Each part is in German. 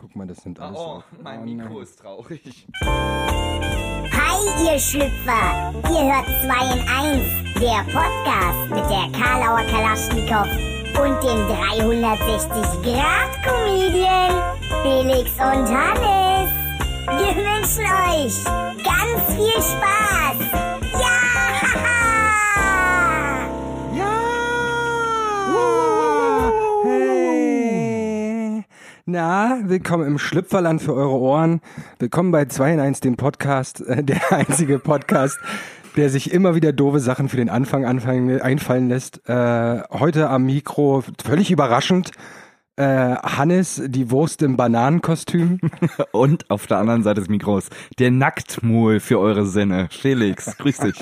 Guck mal, das nimmt alles Oh, auf. mein Oh, Mikro nein. ist traurig. Hi, ihr Schlüpfer! Ihr hört 2 in 1, der Podcast mit der Karlauer Kalaschnikow und dem 360-Grad-Comedian Felix und Hannes. Wir wünschen euch ganz viel Spaß! Na, willkommen im Schlüpferland für eure Ohren. Willkommen bei 2 in 1, dem Podcast, äh, der einzige Podcast, der sich immer wieder doofe Sachen für den Anfang anfangen, einfallen lässt. Äh, heute am Mikro, völlig überraschend, äh, Hannes, die Wurst im Bananenkostüm. Und auf der anderen Seite des Mikros der Nacktmull für eure Sinne. Felix, grüß dich.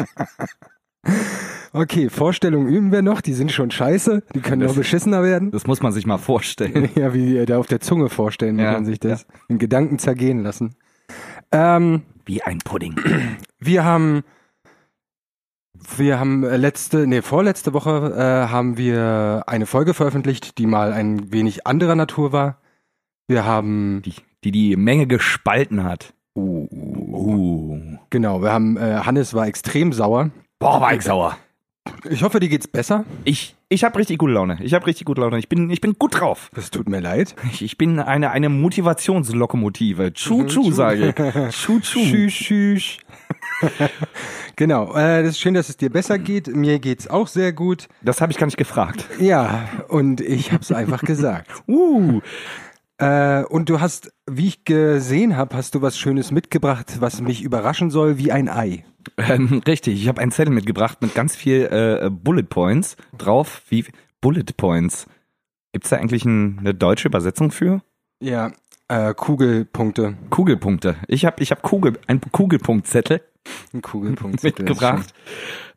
Okay, Vorstellungen üben wir noch, die sind schon scheiße, die können noch beschissener werden. Das muss man sich mal vorstellen. Ja, wie da auf der Zunge vorstellen, Ja, muss man sich das in Gedanken zergehen lassen. Ähm, Wie ein Pudding. wir haben, wir haben äh, letzte, nee, vorletzte Woche äh, haben wir eine Folge veröffentlicht, die mal ein wenig anderer Natur war. Wir haben, Die die, die Menge gespalten hat. Uh. genau, wir haben, äh, Hannes war extrem sauer. Boah, war ich sauer. Ich hoffe, dir geht's besser. Ich, ich habe richtig gute Laune. Ich habe richtig gute Laune. Ich bin, ich bin gut drauf. Das tut mir leid. Ich, ich bin eine, eine Motivationslokomotive. Tschu-tschu, sage ich. Tschu-tschu. Tschüss, tschüss. genau, äh, das ist schön, dass es dir besser geht. Mir geht's auch sehr gut. Das habe ich gar nicht gefragt. Ja, und ich hab's einfach gesagt. Uh. Äh, und du hast, wie ich gesehen habe, hast du was Schönes mitgebracht, was mich überraschen soll, wie ein Ei. Ähm, richtig, ich habe einen Zettel mitgebracht mit ganz viel äh, Bullet Points drauf. Wie Bullet Points? Gibt's da eigentlich ein, eine deutsche Übersetzung für? Ja, äh, Kugelpunkte. Kugelpunkte. Ich habe ich hab Kugel, einen Kugelpunktzettel Ein mitgebracht.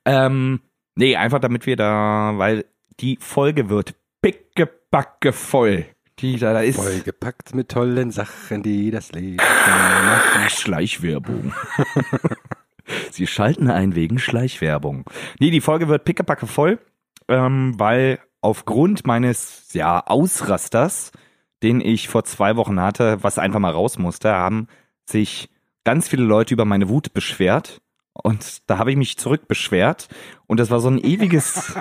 Ähm, nee, einfach damit wir da, weil die Folge wird pickebacke voll. Die da, da ist Vollgepackt mit tollen Sachen, die das Leben machen. Schleichwerbung. Sie schalten ein wegen Schleichwerbung. Nee, die Folge wird pickepacke voll, ähm, weil aufgrund meines ja, Ausrasters, den ich vor zwei Wochen hatte, was einfach mal raus musste, haben sich ganz viele Leute über meine Wut beschwert. Und da habe ich mich zurückbeschwert. Und das war so ein ewiges,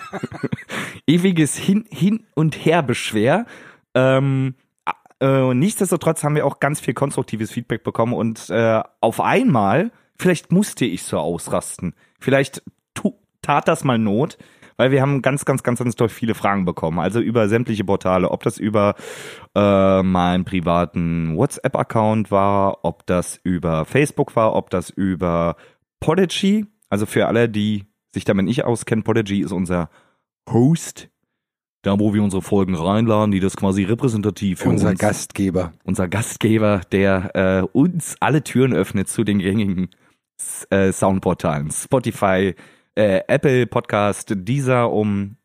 ewiges Hin, Hin und Her Beschwer. Ähm, äh, nichtsdestotrotz haben wir auch ganz viel konstruktives Feedback bekommen und äh, auf einmal, vielleicht musste ich so ausrasten. Vielleicht tat das mal Not, weil wir haben ganz, ganz, ganz, ganz doll viele Fragen bekommen. Also über sämtliche Portale, ob das über äh, meinen privaten WhatsApp-Account war, ob das über Facebook war, ob das über Podigy, also für alle, die sich damit nicht auskennen, Podigy ist unser Host, da wo wir unsere Folgen reinladen, die das quasi repräsentativ für Unser uns, Gastgeber. unser Gastgeber, der äh, uns alle Türen öffnet zu den gängigen äh, Soundportalen, Spotify, äh, Apple Podcast, dieser, um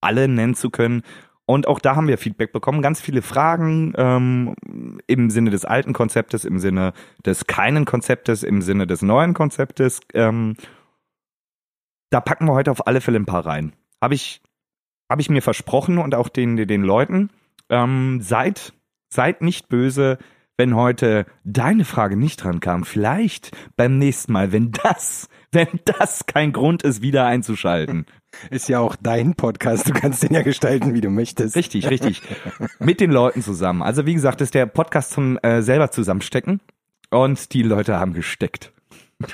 alle nennen zu können. Und auch da haben wir Feedback bekommen, ganz viele Fragen ähm, im Sinne des alten Konzeptes, im Sinne des keinen Konzeptes, im Sinne des neuen Konzeptes. Ähm, da packen wir heute auf alle Fälle ein paar rein. Habe ich, hab ich mir versprochen und auch den, den Leuten. Ähm, seid, seid nicht böse, wenn heute deine Frage nicht dran kam. Vielleicht beim nächsten Mal, wenn das, wenn das kein Grund ist, wieder einzuschalten. Ist ja auch dein Podcast. Du kannst den ja gestalten, wie du möchtest. Richtig, richtig. Mit den Leuten zusammen. Also wie gesagt, ist der Podcast zum äh, selber zusammenstecken. Und die Leute haben gesteckt.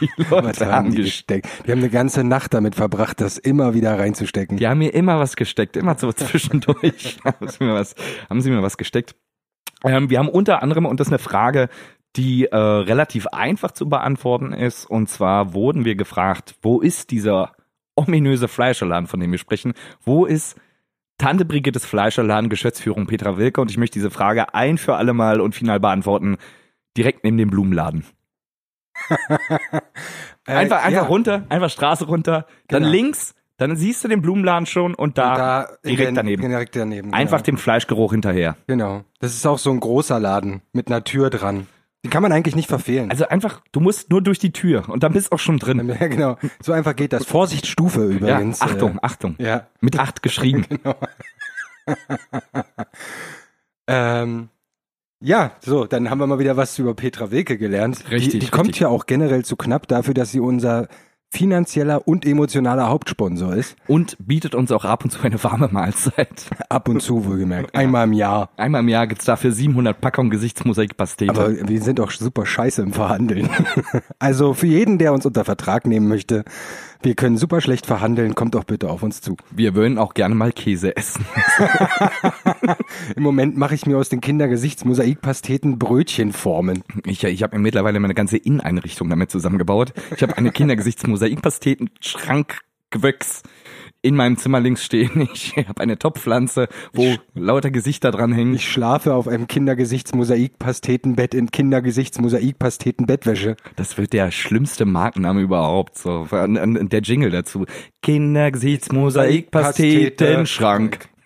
Die Leute haben haben die? Die haben eine ganze Nacht damit verbracht, das immer wieder reinzustecken. Die haben mir immer was gesteckt, immer so zwischendurch haben sie mir was, haben sie mir was gesteckt. Ähm, wir haben unter anderem, und das ist eine Frage, die äh, relativ einfach zu beantworten ist, und zwar wurden wir gefragt, wo ist dieser ominöse Fleischerladen, von dem wir sprechen? Wo ist Tante Brigittes Fleischerladen, Geschäftsführung Petra Wilke? Und ich möchte diese Frage ein für alle Mal und final beantworten, direkt neben dem Blumenladen. Äh, Einfach, einfach ja. runter, einfach Straße runter, dann Genau. links, dann siehst du den Blumenladen schon und da, Und da direkt der- daneben. Direkt daneben. einfach genau. dem Fleischgeruch hinterher. Genau. Das ist auch so ein großer Laden mit einer Tür dran. Die kann man eigentlich nicht verfehlen. Also einfach, du musst nur durch die Tür und dann bist du auch schon drin. ja, genau. So einfach geht das. Vorsicht, Stufe Ja, übrigens. Achtung, Achtung. Äh, ja. Mit acht geschrieben. Ähm, Ja, so, dann haben wir mal wieder was über Petra Wilke gelernt. Richtig, Die, die kommt richtig. ja auch generell zu knapp dafür, dass sie unser finanzieller und emotionaler Hauptsponsor ist. Und bietet uns auch ab und zu eine warme Mahlzeit. Ab und zu wohlgemerkt. Einmal im Jahr. Einmal im Jahr gibt's dafür 700 Packungen Gesichtsmosaikpastete. Aber wir sind auch super scheiße im Verhandeln. Also für jeden, der uns unter Vertrag nehmen möchte, wir können super schlecht verhandeln, kommt doch bitte auf uns zu. wir würden auch gerne mal Käse essen. Im Moment mache ich mir aus den Kindergesichtsmosaikpasteten Brötchenformen. Ich, ich habe mir mittlerweile meine ganze Inneneinrichtung damit zusammengebaut. Ich habe eine Kindergesichtsmosaikpasteten Schrankgewächs in meinem Zimmer links stehen. Ich habe eine Topfpflanze, wo lauter Gesichter dran hängen. Ich schlafe auf einem Kindergesichtsmosaikpastetenbett in Kindergesichtsmosaikpastetenbettwäsche. Das wird der schlimmste Markenname überhaupt. So der Jingle dazu. Kindergesichtsmosaikpasteten Schrank.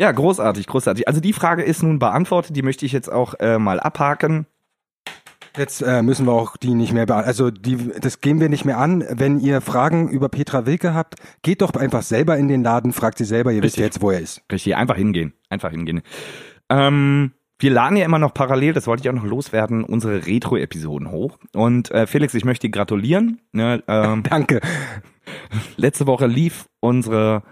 Ja, großartig, großartig. Also die Frage ist nun beantwortet. Die möchte ich jetzt auch äh, mal abhaken. Jetzt äh, müssen wir auch die nicht mehr beantworten. Also die, das gehen wir nicht mehr an. Wenn ihr Fragen über Petra Wilke habt, geht doch einfach selber in den Laden, fragt sie selber, ihr wisst Richtig. jetzt, wo er ist. Richtig, einfach hingehen. Einfach hingehen. Ähm, wir laden ja immer noch parallel, das wollte ich auch noch loswerden, unsere Retro-Episoden hoch. Und äh, Felix, ich möchte dir gratulieren. Ne, ähm, Danke. letzte Woche lief unsere,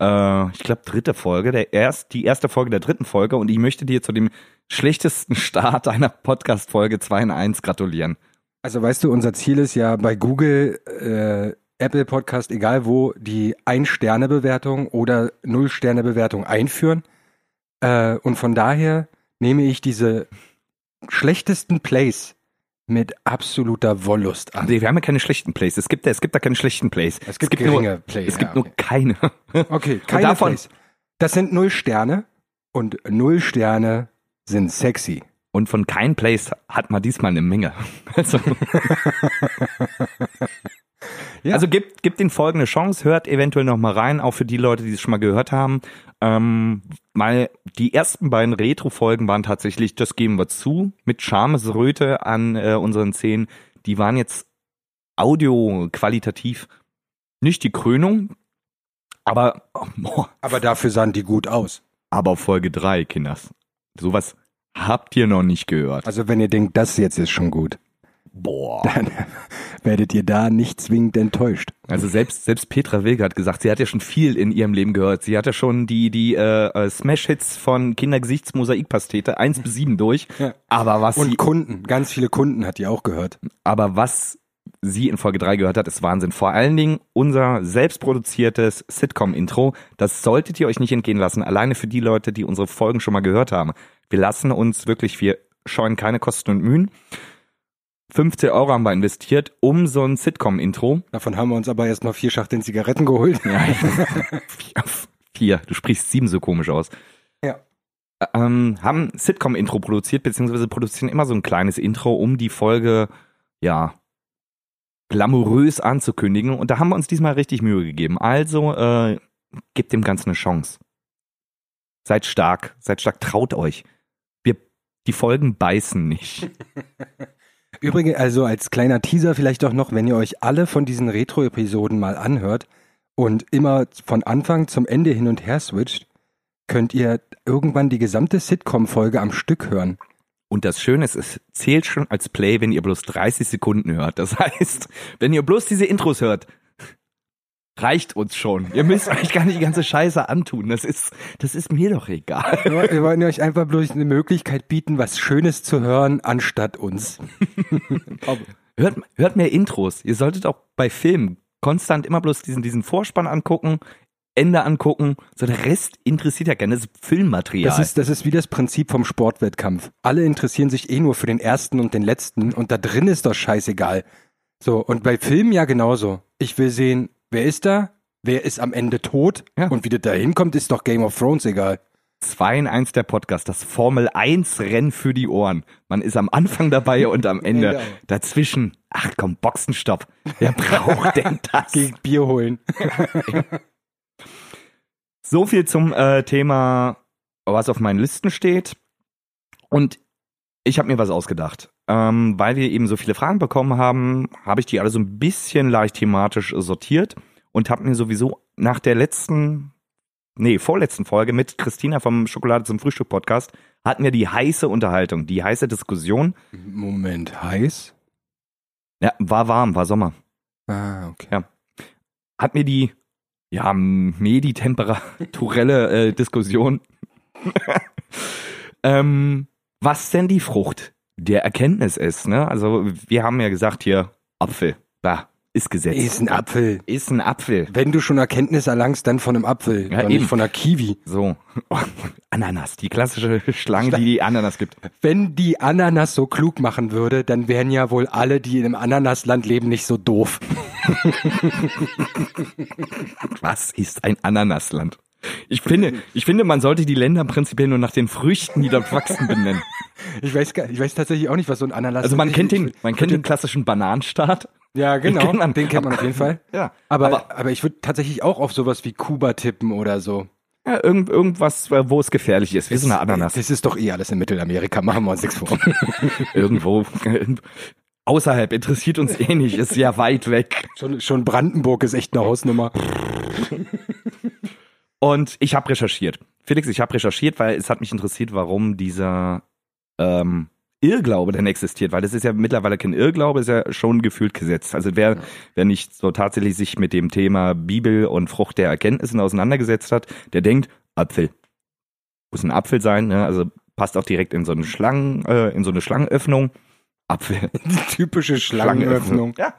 äh, ich glaube, dritte Folge, der erst, die erste Folge der dritten Folge. Und ich möchte dir zu dem schlechtesten Start einer Podcast-Folge 2 in 1 gratulieren. Also weißt du, unser Ziel ist ja bei Google, äh, Apple Podcast, egal wo, die Ein-Sterne-Bewertung oder Null-Sterne-Bewertung einführen. Äh, und von daher nehme ich diese schlechtesten Plays mit absoluter Wollust an. Also, wir haben ja keine schlechten Plays. Es gibt, es gibt da keine schlechten Plays. Es gibt nur, geringe Plays, Es gibt ja, nur okay. keine. Okay, keine davon- Plays. Das sind Null Sterne und Null Sterne sind sexy. Und von kein Place hat man diesmal eine Menge. Also, Ja. also gibt, gibt den Folgen eine Chance, hört eventuell noch mal rein, auch für die Leute, die es schon mal gehört haben. Ähm, mal die ersten beiden Retro-Folgen waren tatsächlich, das geben wir zu, mit Schamesröte an äh, unseren Zähnen. Die waren jetzt audio qualitativ nicht die Krönung, aber, oh, Aber dafür sahen die gut aus. aber Folge drei, Kinders. Sowas habt ihr noch nicht gehört. Also wenn ihr denkt, das jetzt ist schon gut, Boah. dann werdet ihr da nicht zwingend enttäuscht. Also selbst selbst Petra Wilke hat gesagt, sie hat ja schon viel in ihrem Leben gehört. Sie hat ja schon die die äh, äh, Smash-Hits von Kindergesichtsmosaikpastete 1 bis 7 durch. Ja. Aber was Und Kunden, ganz viele Kunden hat die auch gehört. aber was sie in Folge 3 gehört hat, ist Wahnsinn. Vor allen Dingen unser selbstproduziertes Sitcom-Intro. Das solltet ihr euch nicht entgehen lassen. Alleine für die Leute, die unsere Folgen schon mal gehört haben. Wir lassen uns wirklich, wir scheuen keine Kosten und Mühen. 15 Euro haben wir investiert, um so ein Sitcom-Intro. Davon haben wir uns aber erst mal vier Schachteln Zigaretten geholt. Ja. vier, vier. Du sprichst sieben so komisch aus. Ja. Ähm, haben Sitcom-Intro produziert, beziehungsweise produzieren immer so ein kleines Intro, um die Folge, ja, glamourös anzukündigen. Und da haben wir uns diesmal richtig Mühe gegeben. Also, äh, gebt dem Ganzen eine Chance. Seid stark, seid stark, traut euch. Wir, die Folgen beißen nicht. Übrigens, also als kleiner Teaser vielleicht auch noch, wenn ihr euch alle von diesen Retro-Episoden mal anhört und immer von Anfang zum Ende hin und her switcht, könnt ihr irgendwann die gesamte Sitcom-Folge am Stück hören. Und das Schöne ist, es zählt schon als Play, wenn ihr bloß 30 Sekunden hört. Das heißt, wenn ihr bloß diese Intros hört, reicht uns schon. Ihr müsst euch gar nicht die ganze Scheiße antun. Das ist, das ist mir doch egal. Wir wollen euch einfach bloß eine Möglichkeit bieten, was Schönes zu hören, anstatt uns. Hört, hört mehr Intros. Ihr solltet auch bei Filmen konstant immer bloß diesen, diesen Vorspann angucken, Ende angucken. So der Rest interessiert ja gerne. Das ist Filmmaterial. Das ist, das ist wie das Prinzip vom Sportwettkampf. Alle interessieren sich eh nur für den ersten und den letzten und da drin ist doch scheißegal. So, und bei Filmen ja genauso. Ich will sehen, wer ist da? Wer ist am Ende tot? Ja. Und wie das da hinkommt, ist doch Game of Thrones egal. 2 in 1 der Podcast, das Formel 1 Rennen für die Ohren. Man ist am Anfang dabei und am Ende auch. dazwischen. Ach komm, Boxenstopp. Wer braucht denn das? Gegen Bier holen. So viel zum äh, Thema, was auf meinen Listen steht. Und ich habe mir was ausgedacht. Ähm, weil wir eben so viele Fragen bekommen haben, habe ich die alle so ein bisschen leicht thematisch sortiert und habe mir sowieso nach der letzten nee, vorletzten Folge mit Christina vom Schokolade zum Frühstück Podcast hatten wir die heiße Unterhaltung, die heiße Diskussion. Moment, heiß? Ja, war warm, war Sommer. Ah, okay. Hat mir die, ja, meditemperaturelle äh, Diskussion. ähm, was denn die Frucht der Erkenntnis ist, ne? Also, wir haben ja gesagt hier, Apfel, da, ist Gesetz. Ist ein Apfel. Ist ein Apfel. Wenn du schon Erkenntnis erlangst, dann von einem Apfel, Ja, nicht von einer Kiwi. So. Ananas, die klassische Schlange, die die Ananas gibt. Wenn die Ananas so klug machen würde, dann wären ja wohl alle, die in einem Ananasland leben, nicht so doof. Was ist ein Ananasland? Ich finde, ich finde, man sollte die Länder prinzipiell nur nach den Früchten, die dort wachsen, benennen. Ich weiß, gar- ich weiß tatsächlich auch nicht, was so ein Ananas Also man ist. kennt den, man kennt den klassischen Bananenstaat. Ja, genau. kennt man. Den kennt man auf jeden Fall. Ja. Aber, Aber- aber, ich würde tatsächlich auch auf sowas wie Kuba tippen oder so. Ja, irgend, irgendwas, äh, wo es gefährlich ist, wie so eine Ananas. Das ist doch eh alles in Mittelamerika, machen wir uns nichts vor. Irgendwo. Außerhalb interessiert uns eh nicht, ist ja weit weg. schon, schon Brandenburg ist echt eine Hausnummer. Und ich habe recherchiert. Felix, ich habe recherchiert, weil es hat mich interessiert, warum dieser ähm, Irrglaube denn existiert, weil das ist ja mittlerweile kein Irrglaube, ist ja schon gefühlt Gesetz. Also wer, wer nicht so tatsächlich sich mit dem Thema Bibel und Frucht der Erkenntnissen auseinandergesetzt hat, der denkt, Apfel. Muss ein Apfel sein, ne? also passt auch direkt in so eine Schlangen, äh, in so eine Schlangenöffnung. Apfel. Die typische Schlangenöffnung. Ja.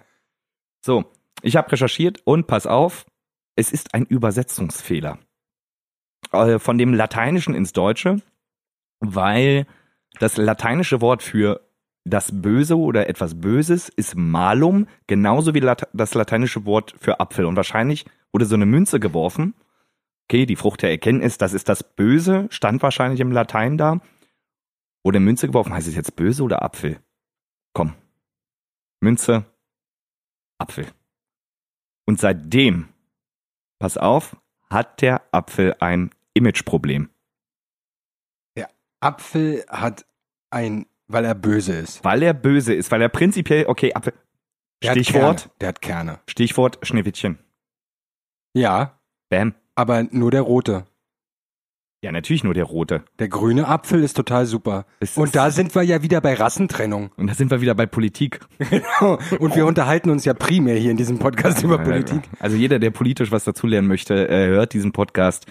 So, ich habe recherchiert und pass auf, es ist ein Übersetzungsfehler. Äh, Von dem Lateinischen ins Deutsche, weil das lateinische Wort für das Böse oder etwas Böses ist malum, genauso wie das lateinische Wort für Apfel. Und wahrscheinlich wurde so eine Münze geworfen. Okay, die Frucht der Erkenntnis, das ist das Böse, stand wahrscheinlich im Latein da. Wurde Münze geworfen, heißt es jetzt Böse oder Apfel? Komm. Münze, Apfel. Und seitdem, pass auf, hat der Apfel ein Imageproblem. Apfel hat ein, weil er böse ist. Weil er böse ist, weil er prinzipiell, okay, Apfel. Der Hat Stichwort, Kerne. Der hat Kerne. Stichwort Schneewittchen. Ja, Bam. aber nur der rote. Ja, natürlich nur der rote. Der grüne Apfel ist total super. Es Und ist- da sind wir ja wieder bei Rassentrennung. Und da sind wir wieder bei Politik. Und wir unterhalten uns ja primär hier in diesem Podcast über Politik Also jeder, der politisch was dazulernen möchte, äh, hört diesen Podcast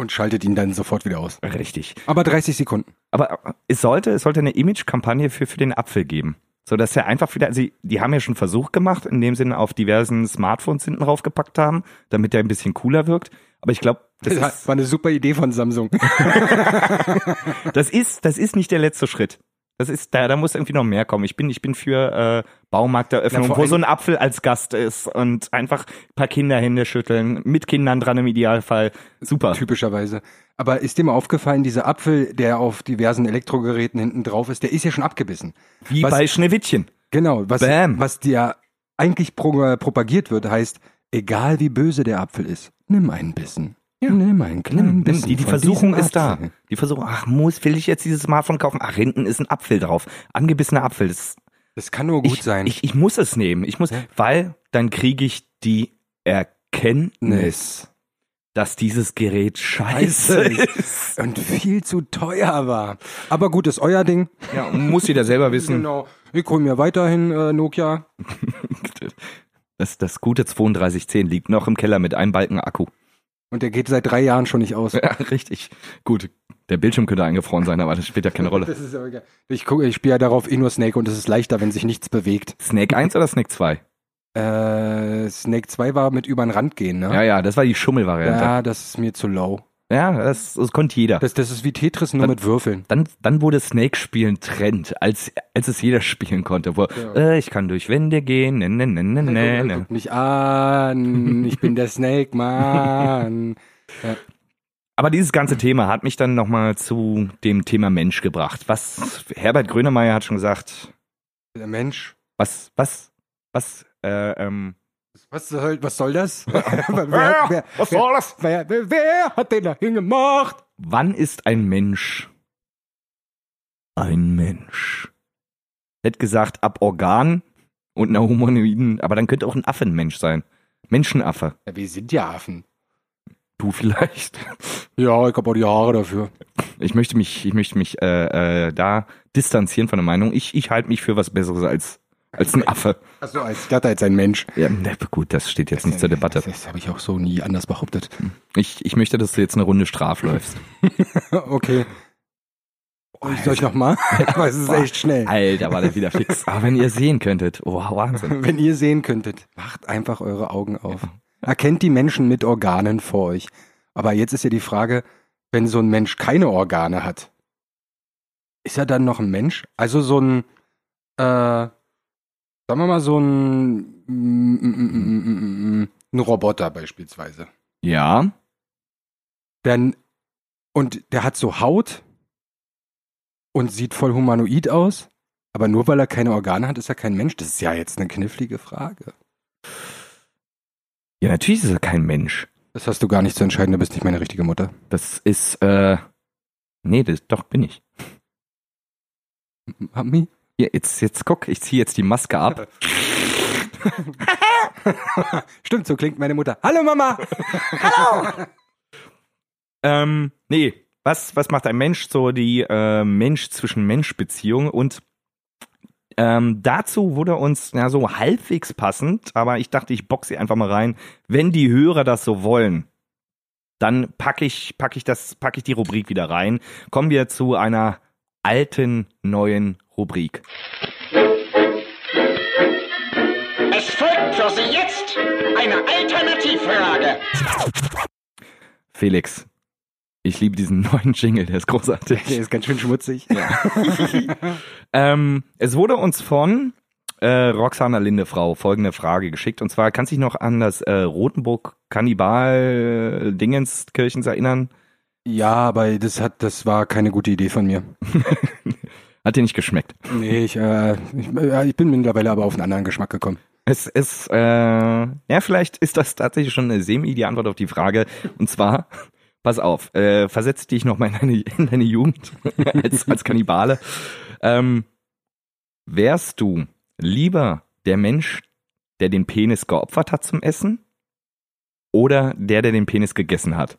und schaltet ihn dann sofort wieder aus. richtig. Aber 30 Sekunden. Aber es sollte, es sollte eine Image-Kampagne für, für den Apfel geben. So dass er einfach wieder, also die haben ja schon einen Versuch gemacht, indem sie ihn auf diversen Smartphones hinten draufgepackt haben, damit er ein bisschen cooler wirkt. Aber ich glaube, das, Das ist, war eine super Idee von Samsung. das ist, das ist nicht der letzte Schritt. Das ist, da, da muss irgendwie noch mehr kommen. Ich bin, ich bin für äh, Baumarkteröffnung, vor wo so ein Apfel als Gast ist und einfach ein paar Kinderhände schütteln, mit Kindern dran im Idealfall. Super. Typischerweise. Aber ist dir mal aufgefallen, dieser Apfel, der auf diversen Elektrogeräten hinten drauf ist, der ist ja schon abgebissen. Wie Was- bei Schneewittchen. Genau, was, Bam. was dir eigentlich pro, propagiert wird, heißt, egal wie böse der Apfel ist, nimm einen Bissen. Nimm einen kleinen Bissen. Die, die von Versuchung ist da. Die Versuchung, ach, muss, will ich jetzt dieses Smartphone kaufen? Ach, hinten ist ein Apfel drauf. Angebissener Apfel. Das, Das kann nur gut ich, sein. Ich, ich muss es nehmen. Ich muss, weil dann kriege ich die Erkenntnis, dass dieses Gerät scheiße Scheiße ist. und viel zu teuer war. Aber gut, ist euer Ding. Ja, muss jeder selber wissen. Genau. Ich hole mir weiterhin äh, Nokia. Das, das gute 3210 liegt noch im Keller mit einem Balken Akku. Und der geht seit drei Jahren schon nicht aus. Ja, richtig. Gut. Der Bildschirm könnte eingefroren sein, aber das spielt ja keine Rolle. Das ist egal. Ich gucke, ich spiele ja darauf eh nur Snake und es ist leichter, wenn sich nichts bewegt. Snake 1 oder Snake 2? Äh, Snake 2 war mit über den Rand gehen, ne? Ja, ja, das war die Schummelvariante. Ja, das ist mir zu low. Ja, das, das konnte jeder. Das, das ist wie Tetris nur mit Würfeln. Dann, dann wurde Snake-Spielen Trend, als, als es jeder spielen konnte. Wo, äh, ich kann durch Wände gehen, ne, ne, ne, ne, ne, ne. Guck mich an, ich bin der Snake, Mann. Aber dieses ganze Thema hat mich dann nochmal zu dem Thema Mensch gebracht. Was, Herbert Grönemeyer hat schon gesagt, Der Mensch. was, was, was, äh, ähm, Was soll, was soll das? wer, wer, was soll das? wer, wer, wer hat den da hingemacht? Wann ist ein Mensch ein Mensch? Hätte gesagt, ab Organ und einer Humanoiden, aber dann könnte auch ein Affe ein Mensch sein. Menschenaffe. Ja, wir sind ja Affen. Du vielleicht. Ja, ich habe auch die Haare dafür. Ich möchte mich, ich möchte mich äh, äh, da distanzieren von der Meinung. Ich, ich halte mich für was Besseres als, als ein Affe. Achso, als Gatter als ein Mensch. Ja, ne, gut, das steht jetzt nicht zur Debatte. Das habe ich auch so nie anders behauptet. Ich, ich möchte, dass du jetzt eine Runde Straf läufst. okay. Ich soll ich nochmal? Aber es ist echt schnell. Alter, war der wieder fix. Aber wenn ihr sehen könntet, oh, Wahnsinn. Wenn ihr sehen könntet, macht einfach eure Augen auf. Erkennt die Menschen mit Organen vor euch. Aber jetzt ist ja die Frage, wenn so ein Mensch keine Organe hat, ist er dann noch ein Mensch? Also so ein, äh, sagen wir mal so ein, mm, mm, mm, ein Roboter beispielsweise. Ja, Dann, und der hat so Haut und sieht voll humanoid aus, aber nur weil er keine Organe hat, ist er kein Mensch. Das ist ja jetzt eine knifflige Frage. ja, natürlich ist er kein Mensch. Das hast du gar nicht zu entscheiden, du bist nicht meine richtige Mutter. Das ist, äh, nee, das, doch bin ich. Mami? Hier, jetzt, jetzt guck, ich ziehe jetzt die Maske ab. Stimmt, so klingt meine Mutter. Hallo Mama! Ähm, nee, was, was macht ein Mensch so die äh, Mensch-zwischen-Mensch-Beziehung? Und ähm, dazu wurde uns ja so halbwegs passend, aber ich dachte, ich boxe einfach mal rein. Wenn die Hörer das so wollen, dann packe ich, pack ich das, packe ich die Rubrik wieder rein. Kommen wir zu einer alten, neuen Rubrik. Es folgt für Sie jetzt eine Alternativfrage. Felix, ich liebe diesen neuen Jingle, der ist großartig. Der ist ganz schön schmutzig. Ähm, es wurde uns von äh, Roxana Lindefrau folgende Frage geschickt. Und zwar, kannst du dich noch an das äh, Rotenburg-Kannibal-Dingenskirchens erinnern? Ja, aber das hat, das war keine gute Idee von mir. Hat dir nicht geschmeckt. Nee, ich, äh, ich, ja, ich bin mittlerweile aber auf einen anderen Geschmack gekommen. Es ist, äh, ja, vielleicht ist das tatsächlich schon eine semi die Antwort auf die Frage. Und zwar, pass auf, äh, versetz dich noch mal in deine, in deine Jugend als, als Kannibale. Ähm, wärst du lieber der Mensch, der den Penis geopfert hat zum Essen? Oder der, der den Penis gegessen hat?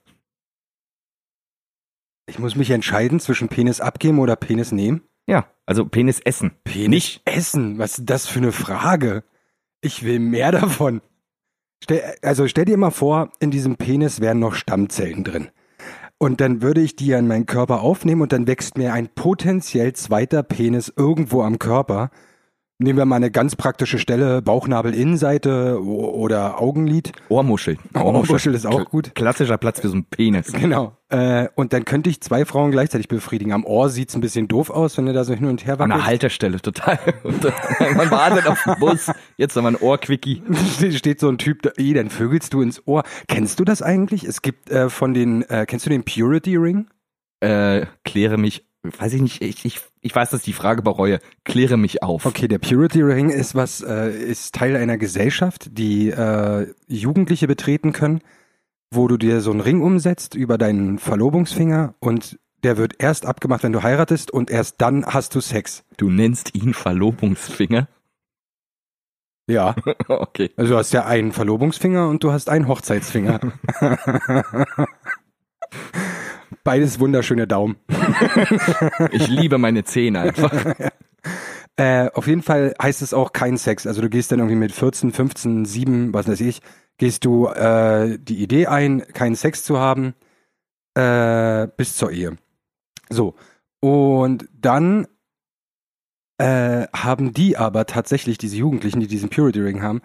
Ich muss mich entscheiden zwischen Penis abgeben oder Penis nehmen. Ja, also Penis essen. Penis Nicht, essen. Was ist das für eine Frage? Ich will mehr davon. Stell, also stell dir mal vor, in diesem Penis wären noch Stammzellen drin. Und dann würde ich die ja in meinen Körper aufnehmen und dann wächst mir ein potenziell zweiter Penis irgendwo am Körper. Nehmen wir mal eine ganz praktische Stelle, Bauchnabelinnenseite oder Augenlid. Ohrmuschel. Ohrmuschel ist auch gut. Klassischer Platz für so einen Penis. Genau. Äh, und dann könnte ich zwei Frauen gleichzeitig befriedigen. Am Ohr sieht's ein bisschen doof aus, wenn du da so hin und her An der. Haltestelle, total. Man wartet auf den Bus. Jetzt haben wir ein Ohrquickie. Steht- steht so ein Typ da, eh, dann vögelst du ins Ohr. Kennst du das eigentlich? Es gibt äh, von den, äh, kennst du den Purity Ring? Äh, kläre mich, weiß ich nicht, ich, ich, ich weiß, dass ich die Frage bereue. Kläre mich auf. Okay, der Purity Ring ist was, äh, ist Teil einer Gesellschaft, die äh, Jugendliche betreten können, wo du dir so einen Ring umsetzt über deinen Verlobungsfinger und der wird erst abgemacht, wenn du heiratest und erst dann hast du Sex. Du nennst ihn Verlobungsfinger? Ja, Okay. also du hast ja einen Verlobungsfinger und du hast einen Hochzeitsfinger. Beides wunderschöne Daumen. Ich liebe meine Zähne einfach. Äh, auf jeden Fall heißt es auch kein Sex. Also du gehst dann irgendwie mit 14, 15, 7, was weiß ich, gehst du äh, die Idee ein, keinen Sex zu haben, äh, bis zur Ehe. So. Und dann äh, haben die aber tatsächlich, diese Jugendlichen, die diesen Purity Ring haben,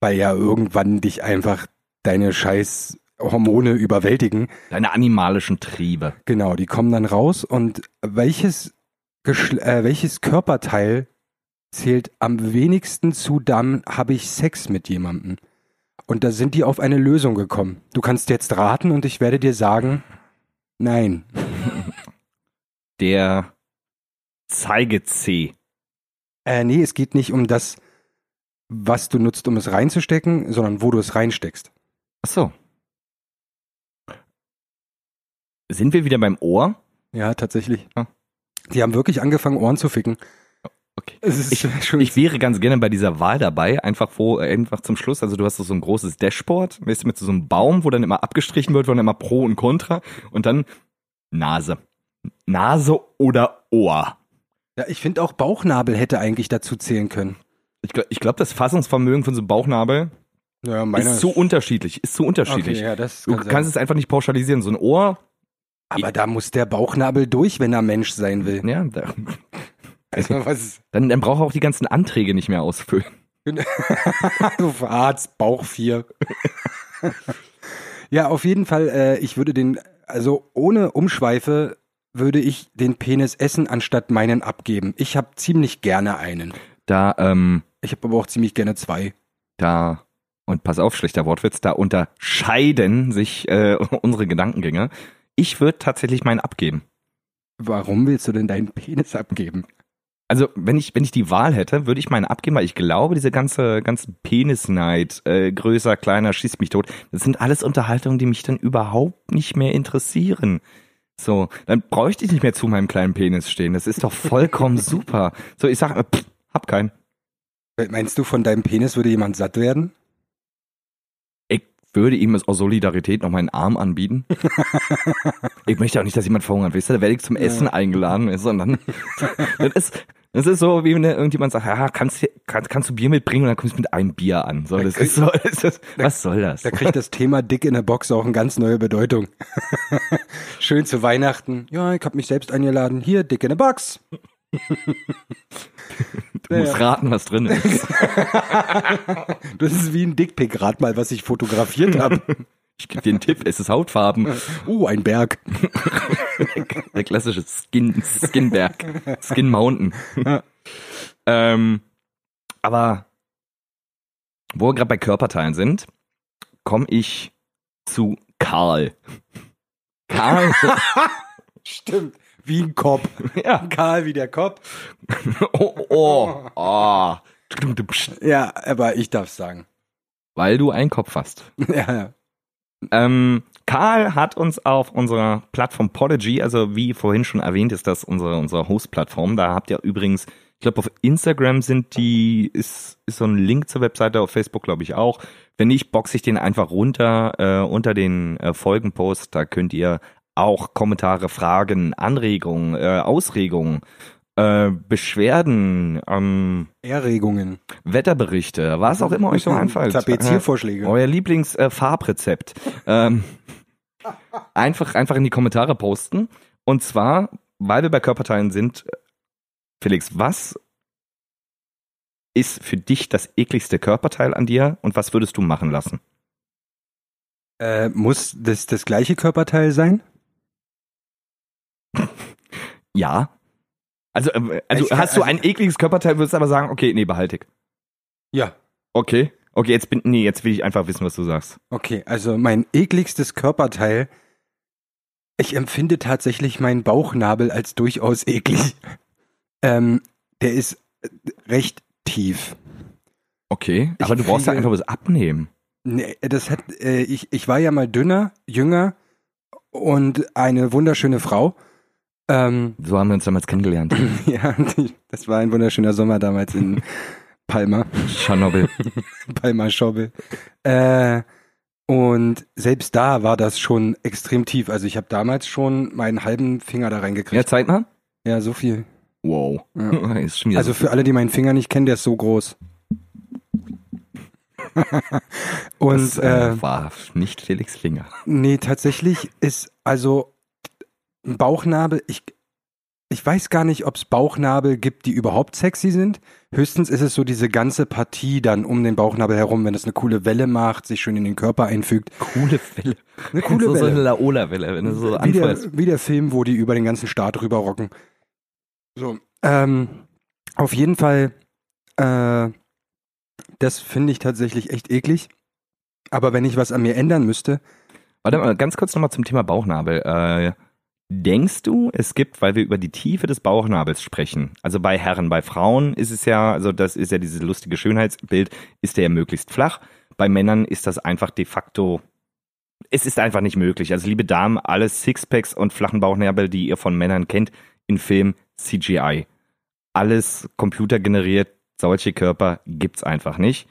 weil ja irgendwann dich einfach deine scheiß Hormone überwältigen, Deine animalischen Triebe. Genau, die kommen dann raus und welches, Geschl äh, welches Körperteil zählt am wenigsten zu, dann habe ich Sex mit jemandem. Und da sind die auf eine Lösung gekommen. Du kannst jetzt raten und ich werde dir sagen, nein. Der Zeigezeh. Äh, nee, es geht nicht um das, was du nutzt, um es reinzustecken, sondern wo du es reinsteckst. Ach so. Sind wir wieder beim Ohr? Ja, tatsächlich. Ah. Die haben wirklich angefangen, Ohren zu ficken. Okay. Es ist Ich, ich wäre ganz gerne bei dieser Wahl dabei, einfach wo, äh, einfach zum Schluss, also du hast so ein großes Dashboard, weißt du, mit so einem Baum, wo dann immer abgestrichen wird, wo dann immer Pro und Contra und dann Nase. Nase oder Ohr. ja, ich finde auch Bauchnabel hätte eigentlich dazu zählen können. Ich glaube, ich glaub, das Fassungsvermögen von so einem Bauchnabel Ja, ist so unterschiedlich, ist so unterschiedlich. Okay, ja, das Du kann kannst sein. es einfach nicht pauschalisieren. So ein Ohr, Aber da muss der Bauchnabel durch, wenn er Mensch sein will. ja, da, Also was? dann, dann braucht er auch die ganzen Anträge nicht mehr ausfüllen. du Arzt, Bauch 4. ja, auf jeden Fall, äh, ich würde den, also ohne Umschweife würde ich den Penis essen, anstatt meinen abgeben. Ich habe ziemlich gerne einen. Da, ähm, Ich habe aber auch ziemlich gerne zwei. da, und pass auf, schlechter Wortwitz, da unterscheiden sich äh, unsere Gedankengänge. Ich würde tatsächlich meinen abgeben. Warum willst du denn deinen Penis abgeben? Also, wenn ich, wenn ich die Wahl hätte, würde ich meinen abgeben, weil ich glaube, diese ganze, ganze Penisneid, äh, größer, kleiner, schießt mich tot, das sind alles Unterhaltungen, die mich dann überhaupt nicht mehr interessieren. So, dann bräuchte ich nicht mehr zu meinem kleinen Penis stehen. Das ist doch vollkommen super. So, ich sag, äh, pff, hab keinen. Meinst du, von deinem Penis würde jemand satt werden? Ich würde ihm aus Solidarität noch meinen Arm anbieten. ich möchte auch nicht, dass jemand verhungert, weißt du, da werde ich zum Essen eingeladen, weißt du, und dann, das ist, das ist so, wie wenn irgendjemand sagt, ja, kannst, du- kannst, kannst du Bier mitbringen und dann kommst du mit einem Bier an. So, das ist so, das ist, was soll das? Da kriegt das Thema Dick in der Box auch eine ganz neue Bedeutung. Schön zu Weihnachten. Ja, ich habe mich selbst eingeladen. Hier, Dick in der Box. Du musst raten, was drin ist. Das ist wie ein Dickpick, rat mal, was ich fotografiert habe. Ich gebe dir einen Tipp, es ist Hautfarben. Uh, ein Berg. Der klassische Skin, Skinberg. Skin Mountain. ähm, aber wo wir gerade bei Körperteilen sind, komme ich zu Karl. Karl. Stimmt. Wie ein Kopf. ja. Karl wie der Kopf. Oh, oh, oh. Ja, aber ich darf sagen. Weil du einen Kopf hast. Ja, ja. Ähm, Karl hat uns auf unserer Plattform Podigy, also wie vorhin schon erwähnt, ist das unsere, unsere Host-Plattform. Da habt ihr übrigens, ich glaube, auf Instagram sind die, ist, ist so ein Link zur Webseite, auf Facebook glaube ich auch. Wenn nicht, boxe ich den einfach runter äh, unter den äh, Folgenpost. Da könnt ihr auch Kommentare, Fragen, Anregungen, äh, Ausregungen, äh, Beschwerden, ähm, Erregungen. Wetterberichte, was auch immer euch so einfällt. Tapeziervorschläge. Euer Lieblingsfarbrezept. ähm, einfach, einfach in die Kommentare posten. Und zwar, weil wir bei Körperteilen sind, Felix, was ist für dich das ekligste Körperteil an dir und was würdest du machen lassen? Äh, muss das das gleiche Körperteil sein? Ja. Also, ähm, also Ich kann- hast du also- ein ekliges Körperteil, würdest du aber sagen, okay, nee, behalte ich. Ja. Okay. Okay, jetzt bin, nee, jetzt will ich einfach wissen, was du sagst. Okay, also mein ekligstes Körperteil. Ich empfinde tatsächlich meinen Bauchnabel als durchaus eklig. Ähm, der ist äh, recht tief. Okay, Ich aber du brauchst ja einfach was abnehmen. Nee, das hat, äh, ich, ich war ja mal dünner, jünger und eine wunderschöne Frau. Ähm, So haben wir uns damals kennengelernt. ja, das war ein wunderschöner Sommer damals in Palma, Tschernobyl. Palma Schobel. Äh, und selbst da war das schon extrem tief. Also ich habe damals schon meinen halben Finger da Ja, reingekriegt. zeitnah? Ja, so viel. Wow. Ja. Also für alle, die meinen Finger nicht kennen, der ist so groß. und das, äh, äh, war nicht Felix Finger. Nee, tatsächlich ist also ein Bauchnabel, ich, ich weiß gar nicht, ob es Bauchnabel gibt, die überhaupt sexy sind. Höchstens ist es so diese ganze Partie dann um den Bauchnabel herum, wenn es eine coole Welle macht, sich schön in den Körper einfügt. Coole Welle. Eine coole so, so eine Welle. Laola-Welle, wenn du so Wie der, wie der Film, wo die über den ganzen Staat rüber rocken. So, ähm, auf jeden Fall, äh, das finde ich tatsächlich echt eklig. Aber wenn ich was an mir ändern müsste, Warte mal, ganz kurz nochmal zum Thema Bauchnabel. Äh, denkst du, es gibt, weil wir über die Tiefe des Bauchnabels sprechen, also bei Herren, bei Frauen ist es ja, also das ist ja dieses lustige Schönheitsbild, ist der ja möglichst flach. Bei Männern ist das einfach de facto, es ist einfach nicht möglich. Also liebe Damen, alle Sixpacks und flachen Bauchnabel, die ihr von Männern kennt, in Film CGI. alles computergeneriert, solche Körper gibt's einfach nicht.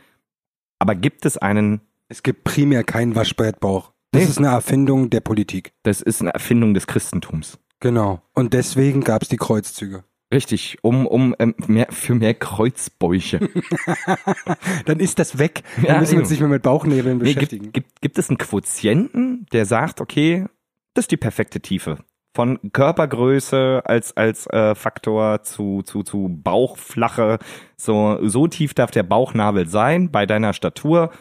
Aber gibt es einen, Es gibt primär keinen Waschbrettbauch. Das Nee. ist eine Erfindung der Politik. das ist eine Erfindung des Christentums. Genau. Und deswegen gab es die Kreuzzüge. Richtig, um, um ähm, mehr, für mehr Kreuzbäuche. Dann ist das weg. Ja, Dann müssen wir uns nicht mehr mit Bauchnebeln Nee, beschäftigen. gibt, gibt, gibt es einen Quotienten, der sagt, okay, das ist die perfekte Tiefe. Von Körpergröße als, als äh, Faktor zu, zu, zu Bauchflache. So, so tief darf der Bauchnabel sein bei deiner Statur,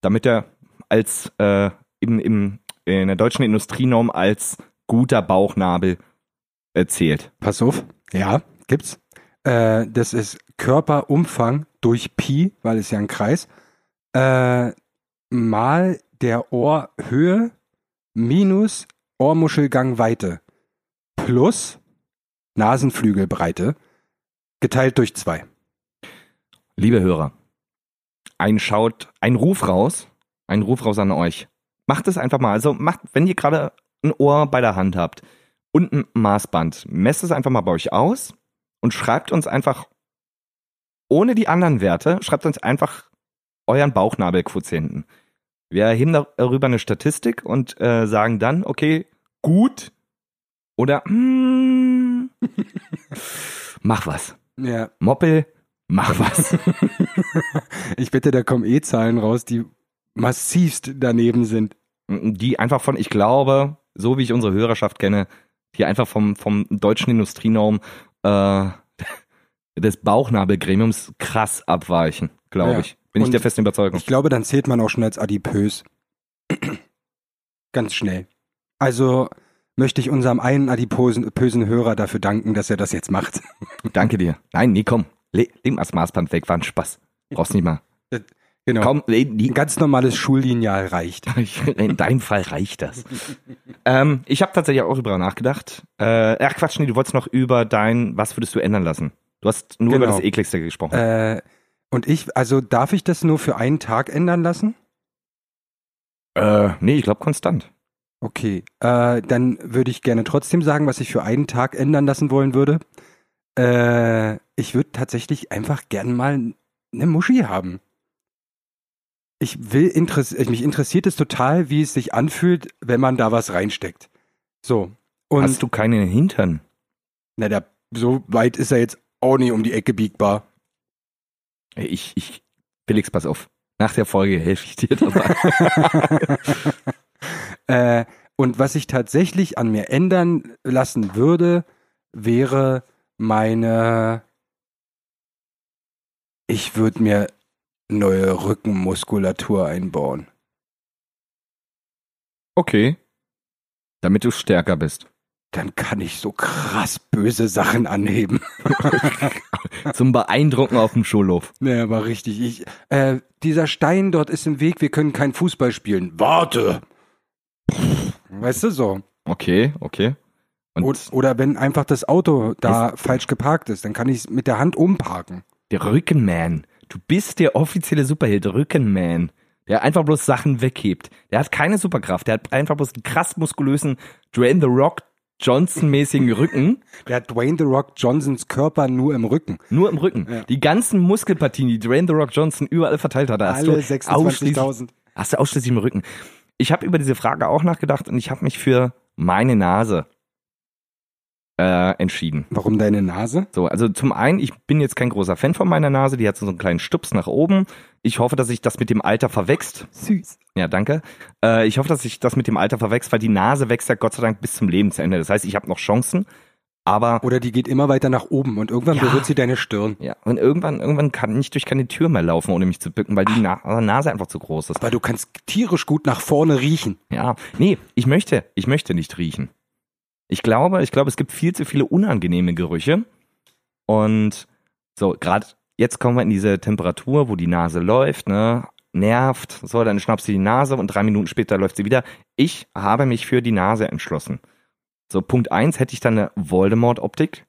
damit er als äh, im, im, in der deutschen Industrienorm als guter Bauchnabel äh, zählt. Pass auf. Ja, gibt's. Äh, das ist Körperumfang durch Pi, weil es ja ein Kreis, äh, mal der Ohrhöhe minus Ohrmuschelgangweite plus Nasenflügelbreite geteilt durch zwei. Liebe Hörer, ein Schaut, ein Ruf raus, ein Ruf raus an euch. Macht es einfach mal. Also macht, wenn ihr gerade ein Ohr bei der Hand habt und ein Maßband, messt es einfach mal bei euch aus und schreibt uns einfach ohne die anderen Werte, schreibt uns einfach euren Bauchnabelquotienten. Wir erheben darüber eine Statistik und äh, sagen dann, okay, gut oder mm, mach was. Ja, Moppel, mach was. ich wette, da kommen eh Zahlen raus, die massivst daneben sind. Die einfach von, ich glaube, so wie ich unsere Hörerschaft kenne, die einfach vom, vom deutschen Industrienorm äh, des Bauchnabelgremiums krass abweichen, glaube Ja. ich. Bin ich Und der festen Überzeugung. Ich glaube, dann zählt man auch schon als adipös. Ganz schnell. Also möchte ich unserem einen adipösen Hörer dafür danken, dass er das jetzt macht. Danke dir. Nein, nee, komm. Le leg mal das Maßband weg, war ein Spaß. Brauchst nicht mal. Genau. Le Ein ganz normales Schullineal reicht. in deinem Fall reicht das. ähm, ich habe tatsächlich auch darüber nachgedacht. Äh, ach Quatsch, nee, du wolltest noch über dein, was würdest du ändern lassen? Du hast nur über Genau. das ekligste gesprochen. Äh, und ich, also darf ich das nur für einen Tag ändern lassen? Äh, nee, ich glaube konstant. Okay, äh, dann würde ich gerne trotzdem sagen, was ich für einen Tag ändern lassen wollen würde. Äh, ich würde tatsächlich einfach gern mal eine Muschi haben. Ich will interess mich interessiert es total, wie es sich anfühlt, wenn man da was reinsteckt. So. Und Hast du keinen Hintern? na, der, so weit ist er jetzt auch nicht um die Ecke biegbar. Ich, ich, Felix, pass auf. Nach der Folge helfe ich dir dabei. Äh, und was ich tatsächlich an mir ändern lassen würde, wäre meine. Ich würde mir neue Rückenmuskulatur einbauen. okay. Damit du stärker bist. Dann kann ich so krass böse Sachen anheben. Zum Beeindrucken auf dem Schulhof. Nee, aber richtig. Ich, äh, dieser Stein dort ist im Weg, wir können kein Fußball spielen. Warte! Weißt du so? Okay, okay. Und Oder, oder wenn einfach das Auto da falsch geparkt ist, dann kann ich es mit der Hand umparken. der Rückenman. Du bist der offizielle Superheld, Rückenman. Der einfach bloß Sachen weghebt. Der hat keine Superkraft. Der hat einfach bloß einen krass muskulösen Dwayne The Rock Johnson-mäßigen Rücken. Der hat Dwayne The Rock Johnsons Körper nur im Rücken. Nur im Rücken. Ja. Die ganzen Muskelpartien, die Dwayne The Rock Johnson überall verteilt hat, da hast Alle du ausschließlich 26.000. Hast du ausschließlich im Rücken. Ich habe über diese Frage auch nachgedacht und ich habe mich für meine Nase äh, entschieden. Warum deine Nase? So, also zum einen, ich bin jetzt kein großer Fan von meiner Nase, die hat so einen kleinen Stups nach oben. Ich hoffe, dass sich das mit dem Alter verwächst. Süß. Ja, danke. Äh, ich hoffe, dass sich das mit dem Alter verwächst, weil die Nase wächst ja Gott sei Dank bis zum Lebensende. Das heißt, ich habe noch Chancen, aber Oder die geht immer weiter nach oben und irgendwann Ja. berührt sie deine Stirn. ja, und irgendwann, irgendwann kann ich durch keine Tür mehr laufen, ohne mich zu bücken, weil die Na Nase einfach zu groß ist. Aber du kannst tierisch gut nach vorne riechen. Ja, nee, ich möchte, ich möchte nicht riechen. Ich glaube, ich glaube, es gibt viel zu viele unangenehme Gerüche. Und so, gerade jetzt kommen wir in diese Temperatur, wo die Nase läuft, ne, nervt, so, dann schnappst du die Nase und drei Minuten später läuft sie wieder. Ich habe mich für die Nase entschlossen. So, Punkt eins hätte ich dann eine Voldemort-Optik.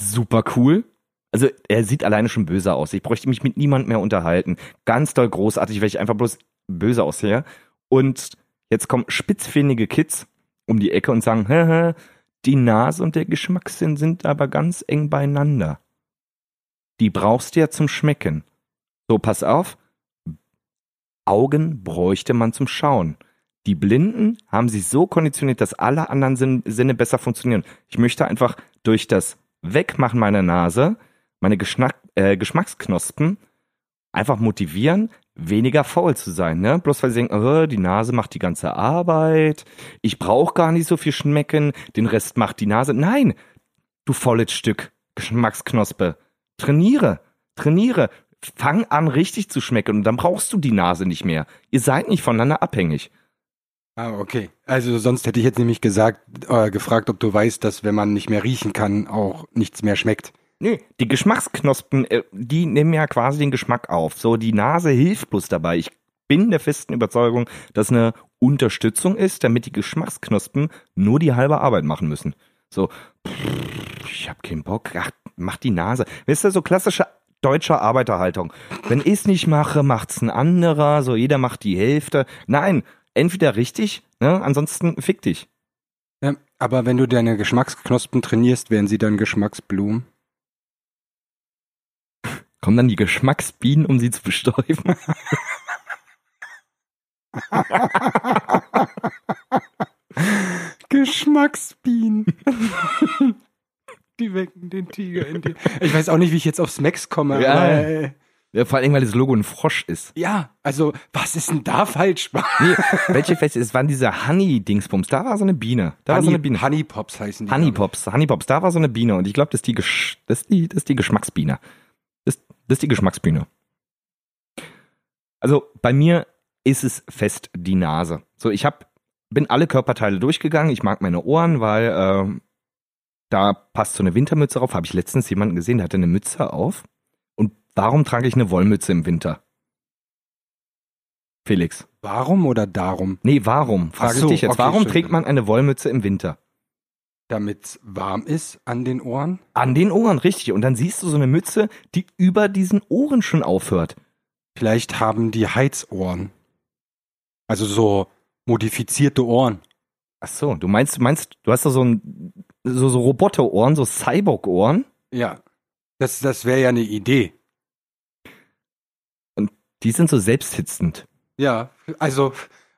Super cool. Also, er sieht alleine schon böse aus. Ich bräuchte mich mit niemand mehr unterhalten. Ganz doll großartig, weil ich einfach bloß böse aussehe. Und jetzt kommen spitzfindige Kids um die Ecke und sagen, hä, die Nase und der Geschmackssinn sind aber ganz eng beieinander. die brauchst du ja zum Schmecken. So, pass auf. Augen bräuchte man zum Schauen. Die Blinden haben sich so konditioniert, dass alle anderen Sin Sinne besser funktionieren. Ich möchte einfach durch das Wegmachen meiner Nase meine Geschmack, äh, Geschmacksknospen einfach motivieren, weniger faul zu sein. Ne? Bloß weil sie denken, oh, die Nase macht die ganze Arbeit, ich brauche gar nicht so viel schmecken, den Rest macht die Nase. Nein, du volles Stück Geschmacksknospe. Trainiere, trainiere. Fang an, richtig zu schmecken und dann brauchst du die Nase nicht mehr. Ihr seid nicht voneinander abhängig. Ah, okay. Also sonst hätte ich jetzt nämlich gesagt, äh, gefragt, ob du weißt, dass wenn man nicht mehr riechen kann, auch nichts mehr schmeckt. Nee, die Geschmacksknospen, äh, die nehmen ja quasi den Geschmack auf. So, die Nase hilft bloß dabei. Ich bin der festen Überzeugung, dass eine Unterstützung ist, damit die Geschmacksknospen nur die halbe Arbeit machen müssen. So, pff, ich hab keinen Bock, ach, mach die Nase. Wisst ihr, so klassische deutsche Arbeiterhaltung. Wenn ich's nicht mache, macht's ein anderer, so jeder macht die Hälfte. Nein, entweder richtig, ne, ansonsten fick dich. Ja, aber wenn du deine Geschmacksknospen trainierst, werden sie dann Geschmacksblumen. Kommen dann die Geschmacksbienen, um sie zu bestäuben? Geschmacksbienen. Die wecken den Tiger in dir. Ich weiß auch nicht, wie ich jetzt aufs Max komme. Ja. Äh, Ja, vor allem, weil das Logo ein Frosch ist. ja, also was ist denn da falsch? Nee, welche Feste? Es waren diese Honey-Dingsbums. Da war so eine Biene. Da war so eine Biene. Honey Pops heißen die. Honeypops, Honeypops, da war so eine Biene und ich glaube, das, ist die Gesch- das, ist die, das ist die Geschmacksbiene. Das, das ist die Geschmacksbiene. Also bei mir ist es fest die Nase. So, ich hab, bin alle Körperteile durchgegangen. Ich mag meine Ohren, weil ähm, da passt so eine Wintermütze drauf. Habe ich letztens jemanden gesehen, der hatte eine Mütze auf. Und warum trage ich eine Wollmütze im Winter? Felix. Warum oder darum? Nee, warum? Frage so, ich dich jetzt. okay, warum stimmt. trägt man eine Wollmütze im Winter? Damit warm ist an den Ohren? An den Ohren, richtig. Und dann siehst du so eine Mütze, die über diesen Ohren schon aufhört. Vielleicht haben die Heizohren. Also so modifizierte Ohren. Ach so, du meinst, du meinst, du hast da so ein, so, so Roboterohren, so Cyborg-Ohren. Ja. Das, das wäre ja eine Idee. Die sind so selbsthitzend. Ja, also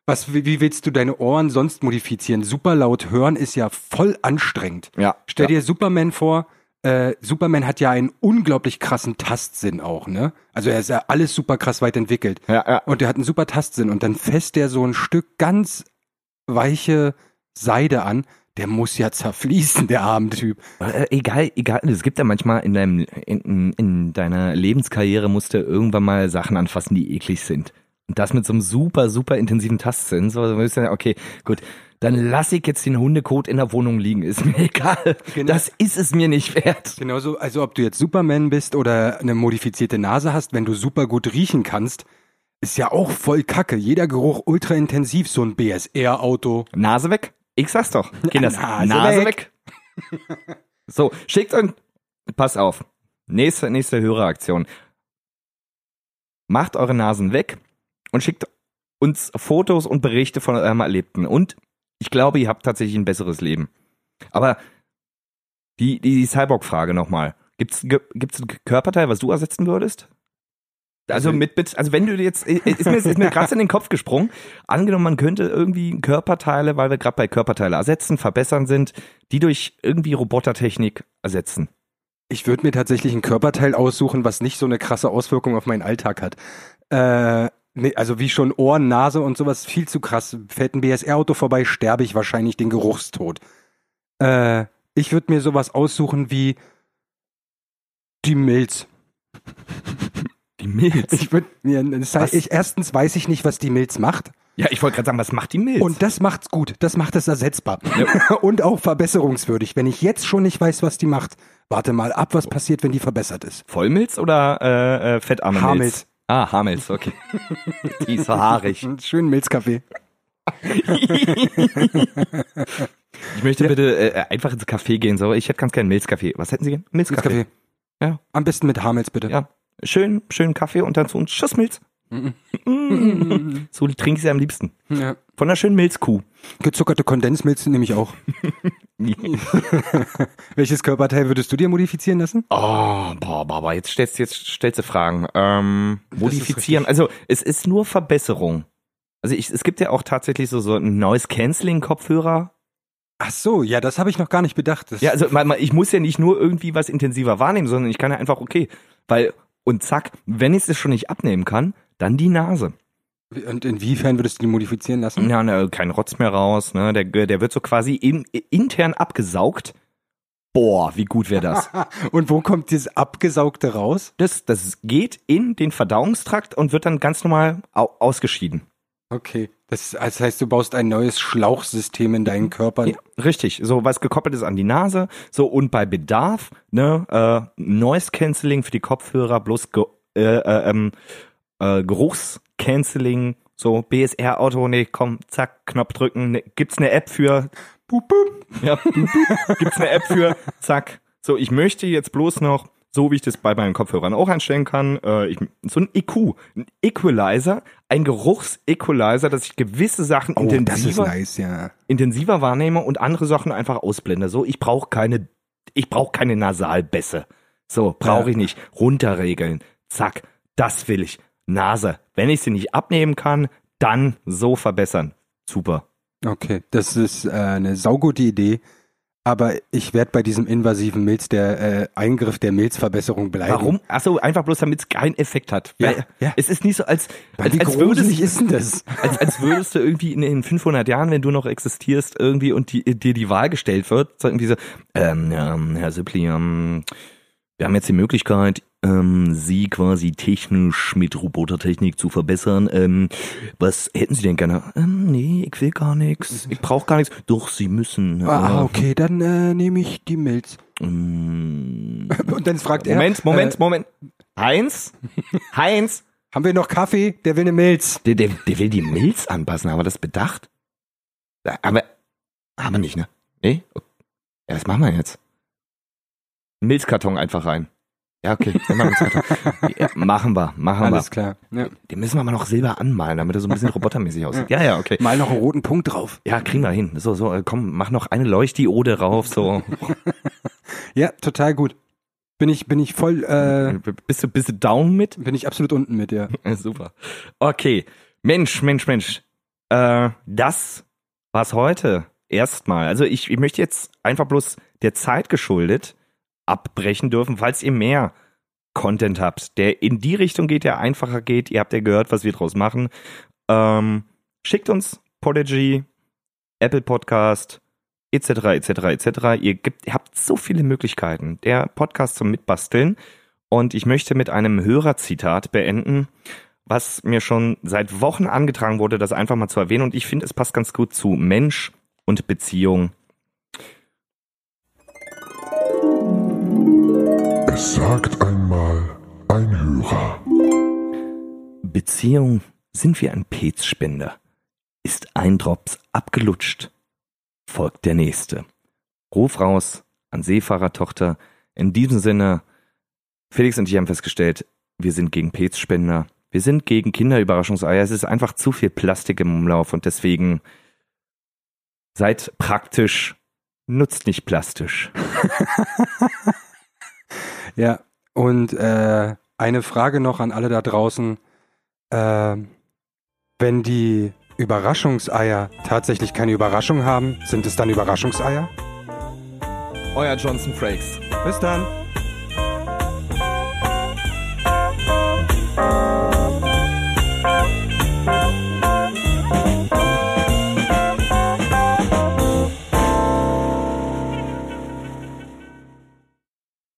was, wie, wie willst du deine Ohren sonst modifizieren? Super laut hören ist ja voll anstrengend. Ja. Stell ja. dir Superman vor. Äh, Superman hat ja einen unglaublich krassen Tastsinn auch, ne? Also er ist ja alles super krass weit entwickelt. Ja, ja. Und er hat einen super Tastsinn und dann fässt der so ein Stück ganz weiche Seide an. Der muss ja zerfließen, der arme Typ. Äh, egal, egal. Es gibt ja manchmal in deinem, in, in, in deiner Lebenskarriere musst du irgendwann mal Sachen anfassen, die eklig sind. Und das mit so einem super, super intensiven Tastsinn. So, du wirst ja, okay, gut. Dann lass ich jetzt den Hundekot in der Wohnung liegen. Ist mir egal. Genau. Das ist es mir nicht wert. Genauso, also ob du jetzt Superman bist oder eine modifizierte Nase hast, wenn du super gut riechen kannst, ist ja auch voll kacke. Jeder Geruch ultra intensiv, so ein BSR-Auto. Nase weg? Ich sag's doch. Kinders, Nase Nase, weg. weg. so, schickt uns, pass auf. Nächste, nächste Höreraktion. Macht eure Nasen weg und schickt uns Fotos und Berichte von eurem Erlebten. Und ich glaube, ihr habt tatsächlich ein besseres Leben. Aber die, die Cyborg-Frage nochmal. Gibt's, gibt's ein Körperteil, was du ersetzen würdest? Also Also- mit, mit, also wenn du jetzt, ist mir, ist mir gerade in den Kopf gesprungen, angenommen, man könnte irgendwie Körperteile, weil wir gerade bei Körperteile ersetzen, verbessern sind, die durch irgendwie Robotertechnik ersetzen. Ich würde mir tatsächlich ein Körperteil aussuchen, was nicht so eine krasse Auswirkung auf meinen Alltag hat. Äh, nee, also wie schon Ohren, Nase und sowas, viel zu krass. Fällt ein BSR-Auto vorbei, sterbe ich wahrscheinlich den Geruchstod. Äh, ich würde mir sowas aussuchen wie die Milz. Die Milz. Ich würde mir, das heißt, ich, erstens weiß ich nicht, was die Milz macht. ja, ich wollte gerade sagen, was macht die Milz? Und das macht's gut. Das macht es ersetzbar. und auch verbesserungswürdig. Wenn ich jetzt schon nicht weiß, was die macht, warte mal ab, was passiert, wenn die verbessert ist. Vollmilz oder äh, äh, fettarme Milz? Haarmilz. Ah, Haarmilz, okay. die ist so haarig. Schönen Milzkaffee. Ich möchte bitte äh, einfach ins Café gehen. So, ich hätte ganz gerne Milzkaffee. Was hätten Sie gern? Milzkaffee. Milzkaffee. Ja. Am besten mit Haarmilz, bitte. Ja. Schön, schön Kaffee und dann so ein Schuss Milz. So trinke ich sie am liebsten. Ja. Von einer schönen Milzkuh. Gezuckerte Kondensmilch nehme ich auch. Welches Körperteil würdest du dir modifizieren lassen? Oh, boah, boah, boah, jetzt stellst, jetzt stellst du Fragen. Ähm, modifizieren. Also, es ist nur Verbesserung. Also, ich, es gibt ja auch tatsächlich so, so ein Noise Canceling Kopfhörer. Ach so, ja, das habe ich noch gar nicht bedacht. Das Ja, also, mal, mal, ich muss ja nicht nur irgendwie was intensiver wahrnehmen, sondern ich kann ja einfach, okay, weil, und zack, wenn ich es schon nicht abnehmen kann, dann die Nase. Und inwiefern würdest du die modifizieren lassen? Ja, ne, kein Rotz mehr raus, ne, der, der wird so quasi in, intern abgesaugt. Boah, wie gut wäre das? Und wo kommt dieses Abgesaugte raus? Das, das geht in den Verdauungstrakt und wird dann ganz normal au ausgeschieden. Okay. Das, das heißt, du baust ein neues Schlauchsystem in deinen Körper. Ja, richtig. So was gekoppelt ist an die Nase. So und bei Bedarf, ne, äh, Noise Cancelling für die Kopfhörer, bloß ge äh, äh, ähm, äh, Geruchscanceling, so BSR Auto, nee, komm, zack, Knopf drücken. Ne, gibt's eine App für Boop, boop. ja, boop, boop. gibt's eine App für zack. So, ich möchte jetzt bloß noch so wie ich das bei meinen Kopfhörern auch einstellen kann, äh, ich, so ein EQ, ein Equalizer, ein Geruchs-Equalizer, dass ich gewisse Sachen Oh, intensiver nice, ja. intensiver wahrnehme und andere Sachen einfach ausblende. So, ich brauche keine, ich brauche keine Nasalbässe. So, brauche ich nicht. Runterregeln. Zack, das will ich. Nase. Wenn ich sie nicht abnehmen kann, dann so verbessern. Super. Okay, das ist äh, eine saugute Idee. Aber ich werde bei diesem invasiven Milz, der äh, Eingriff der Milzverbesserung bleiben. Warum? Achso, einfach bloß, damit es keinen Effekt hat. Ja, Weil ja. Es ist nicht so, als, Weil als, als, würdest, ist denn das? als, als würdest du irgendwie in, in 500 Jahren, wenn du noch existierst, irgendwie und die, dir die Wahl gestellt wird, so irgendwie so, ähm, ja, Herr Sippli, ähm, wir haben jetzt die Möglichkeit, ähm, Sie quasi technisch mit Robotertechnik zu verbessern. Ähm, was hätten Sie denn gerne? Ähm, nee, ich will gar nichts. Ich brauche gar nichts. Doch, Sie müssen. Ah, äh, okay, dann äh, nehme ich die Milz. mm. Und dann fragt er, Moment, Moment, äh, Moment. Heinz? Heinz? haben wir noch Kaffee? Der will eine Milz. Der, der, der will die Milz anpassen, haben wir das bedacht? Aber, haben wir nicht, ne? Nee? Ja, was machen wir jetzt? Milzkarton einfach rein. Ja, okay, wir Milzkarton. ja, machen wir, machen Alles wir. klar. Ja. Den müssen wir aber noch silber anmalen, damit er so ein bisschen robotermäßig aussieht. Ja, ja, okay. Mal noch einen roten Punkt drauf. Ja, kriegen wir hin. So, so, äh, komm, mach noch eine Leuchtdiode rauf, so. Ja, total gut. Bin ich, bin ich voll, äh, Bist du, bist du down mit? bin ich absolut unten mit, ja. Ja, Super. Okay. Mensch, Mensch, Mensch. Äh, das war's heute. Erstmal. Also ich, ich möchte jetzt einfach bloß der Zeit geschuldet abbrechen dürfen, falls ihr mehr Content habt, der in die Richtung geht, der einfacher geht. Ihr habt ja gehört, was wir draus machen. Ähm, schickt uns Podigy, Apple Podcast, etc., etc., etc. Ihr, gibt, ihr habt so viele Möglichkeiten. Der Podcast zum Mitbasteln. Und ich möchte mit einem Hörerzitat beenden, was mir schon seit Wochen angetragen wurde, das einfach mal zu erwähnen. Und ich finde, es passt ganz gut zu Mensch und Beziehung. Es sagt einmal ein Hörer. Beziehung sind wie ein Pezspender. Ist ein Drops abgelutscht, folgt der nächste. Ruf raus an Seefahrertochter. In diesem Sinne, Felix und ich haben festgestellt, wir sind gegen Pezspender. Wir sind gegen Kinderüberraschungseier. Es ist einfach zu viel Plastik im Umlauf und deswegen seid praktisch, nutzt nicht plastisch. Ja, und äh, eine Frage noch an alle da draußen. Äh, wenn die Überraschungseier tatsächlich keine Überraschung haben, sind es dann Überraschungseier? Euer Johnson Frakes. Bis dann.